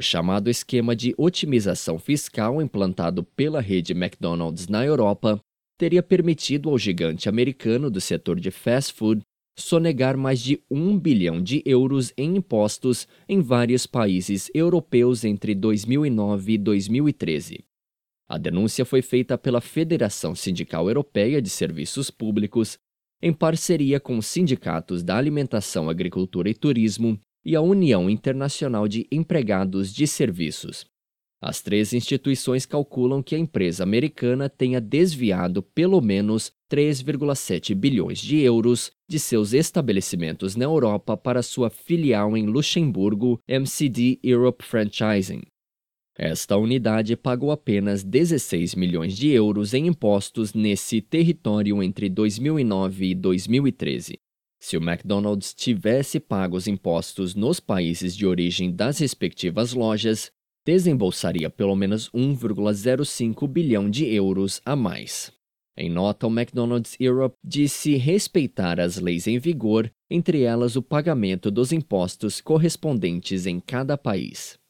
O chamado esquema de otimização fiscal implantado pela rede McDonald's na Europa teria permitido ao gigante americano do setor de fast food sonegar mais de um bilhão de euros em impostos em vários países europeus entre 2009 e 2013. A denúncia foi feita pela Federação Sindical Europeia de Serviços Públicos, em parceria com os sindicatos da Alimentação, Agricultura e Turismo e a União Internacional de Empregados de Serviços. As três instituições calculam que a empresa americana tenha desviado pelo menos 3,7 bilhões de euros de seus estabelecimentos na Europa para sua filial em Luxemburgo, MCD Europe Franchising. Esta unidade pagou apenas 16 milhões de euros em impostos nesse território entre 2009 e 2013. Se o McDonald's tivesse pago os impostos nos países de origem das respectivas lojas, desembolsaria pelo menos 1,05 bilhão de euros a mais. Em nota, o McDonald's Europe disse respeitar as leis em vigor, entre elas o pagamento dos impostos correspondentes em cada país.